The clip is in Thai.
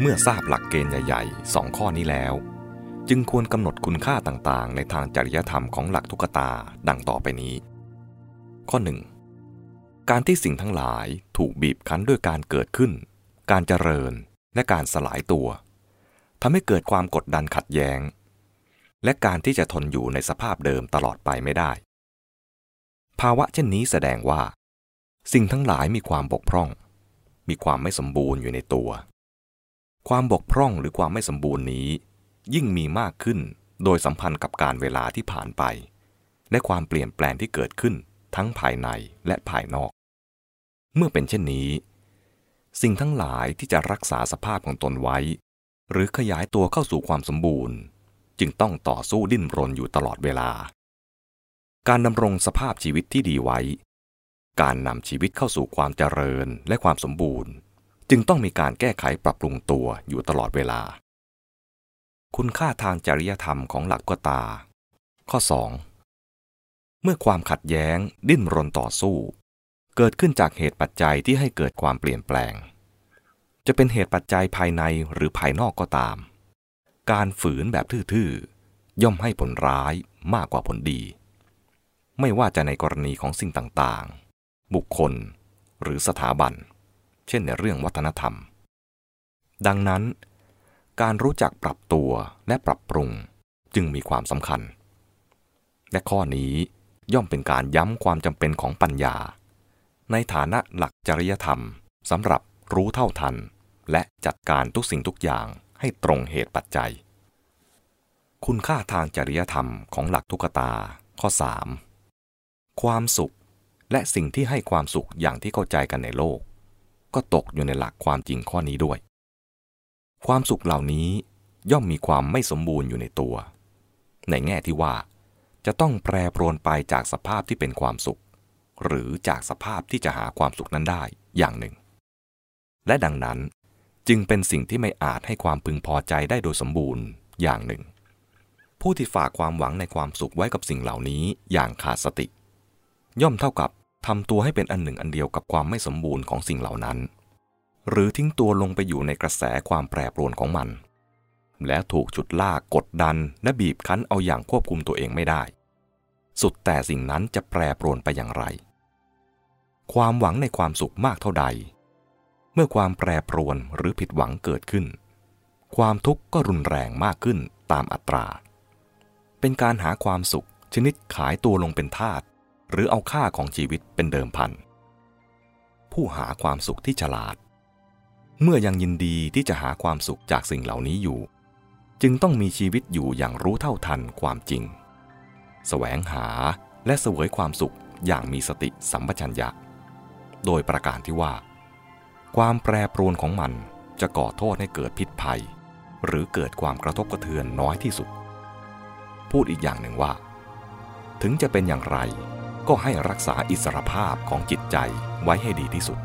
เมื่อทราบหลักเกณฑ์ใหญ่ๆสองข้อนี้แล้ว จึงควรกำหนดคุณค่าต่างๆ ในทางจริยธรรมของหลักทุกตาดังต่อไปนี้ ข้อ 1. การที่สิ่งทั้งหลายถูกบีบคั้นด้วยการเกิดขึ้น การเจริญและการสลายตัวทำให้เกิดความกดดันขัดแย้ง และการที่จะทนอยู่ในสภาพเดิมตลอดไปไม่ได้ ภาวะเช่นนี้แสดงว่า สิ่งทั้งหลายมีความบกพร่อง มีความไม่สมบูรณ์อยู่ในตัว ความบกพร่องหรือความไม่สมบูรณ์นี้ ยิ่งมีมากขึ้นโดยสัมพันธ์กับการเวลาที่ผ่านไป และความเปลี่ยนแปลงที่เกิดขึ้นทั้งภายในและภายนอก เมื่อเป็นเช่นนี้ สิ่งทั้งหลายที่จะรักษาสภาพของตนไว้ หรือขยายตัวเข้าสู่ความสมบูรณ์ จึงต้องต่อสู้ดิ้นรนอยู่ตลอดเวลา การดำรงสภาพชีวิตที่ดีไว้ การนำชีวิตเข้าสู่ความเจริญและความสมบูรณ์ จึงต้องมีการแก้ไขปรับปรุงตัวอยู่ตลอดเวลา คุณค่าทางจริยธรรมของหลักกตา ข้อ 2 เมื่อความขัดแย้งดิ้นรนต่อสู้ เกิดขึ้นจากเหตุปัจจัยที่ให้เกิดความเปลี่ยนแปลง จะเป็นเหตุปัจจัยภายในหรือภายนอกก็ตาม การฝืนแบบทื่อๆ ย่อมให้ผลร้ายมากกว่าผลดี ไม่ว่าจะในกรณีของสิ่งต่างๆ บุคคลหรือสถาบัน เช่นในเรื่องวัฒนธรรม ดังนั้น การรู้จักปรับตัวและปรับปรุงจึงมีความสำคัญ และข้อนี้ย่อมเป็นการย้ำความจำเป็นของปัญญา ในฐานะหลักจริยธรรมสำหรับรู้เท่าทัน และจัดการทุกสิ่งทุกอย่างให้ตรงเหตุปัจจัย คุณค่าทางจริยธรรมของหลักทุกตา ข้อ 3 ความสุขและสิ่งที่ให้ความสุขอย่างที่เข้าใจกันในโลก ก็ตกอยู่ในหลักความจริงข้อนี้ด้วย ความสุขเหล่านี้ย่อมมีความไม่สมบูรณ์อยู่ในตัว ในแง่ที่ว่า จะต้องแปรปรวนไปจากสภาพที่เป็นความสุข หรือจากสภาพที่จะหาความสุขนั้นได้อย่างหนึ่ง และดังนั้นจึงเป็นสิ่งที่ไม่อาจให้ความพึงพอใจได้โดยสมบูรณ์อย่างหนึ่ง ผู้ที่ฝากความหวังในความสุขไว้กับสิ่งเหล่านี้อย่างขาดสติ ย่อมเท่ากับ ทำตัวให้เป็นอันหนึ่งอันเดียวกับความไม่สมบูรณ์ของสิ่งเหล่านั้น หรือทิ้งตัวลงไปอยู่ในกระแสความแปรปรวนของมัน แล้วถูกจุดลากกดดันและบีบคั้นเอาอย่างควบคุมตัวเองไม่ได้ สุดแต่สิ่งนั้นจะแปรปรวนไปอย่างไร ความหวังในความสุขมากเท่าใด เมื่อความแปรปรวนหรือผิดหวังเกิดขึ้น ความทุกข์ก็รุนแรงมากขึ้นตามอัตรา เป็นการหาความสุขชนิดขายตัวลงเป็นทาส หรือเอาค่าของชีวิตเป็นเดิมพัน ผู้หาความสุขที่ฉลาด เมื่อยังยินดีที่จะหาความสุขจากสิ่งเหล่านี้อยู่ จึงต้องมีชีวิตอยู่อย่างรู้เท่าทันความจริงแสวงหาและเสวยความสุขอย่างมีสติสัมปชัญญะ โดยประการที่ว่า ความแปรปรวนของมันจะก่อโทษให้เกิดพิษภัย หรือเกิดความกระทบกระเทือนน้อยที่สุด พูดอีกอย่างหนึ่งว่า ถึงจะเป็นอย่างไร ก็ให้รักษาอิสรภาพของจิตใจไว้ให้ดีที่สุด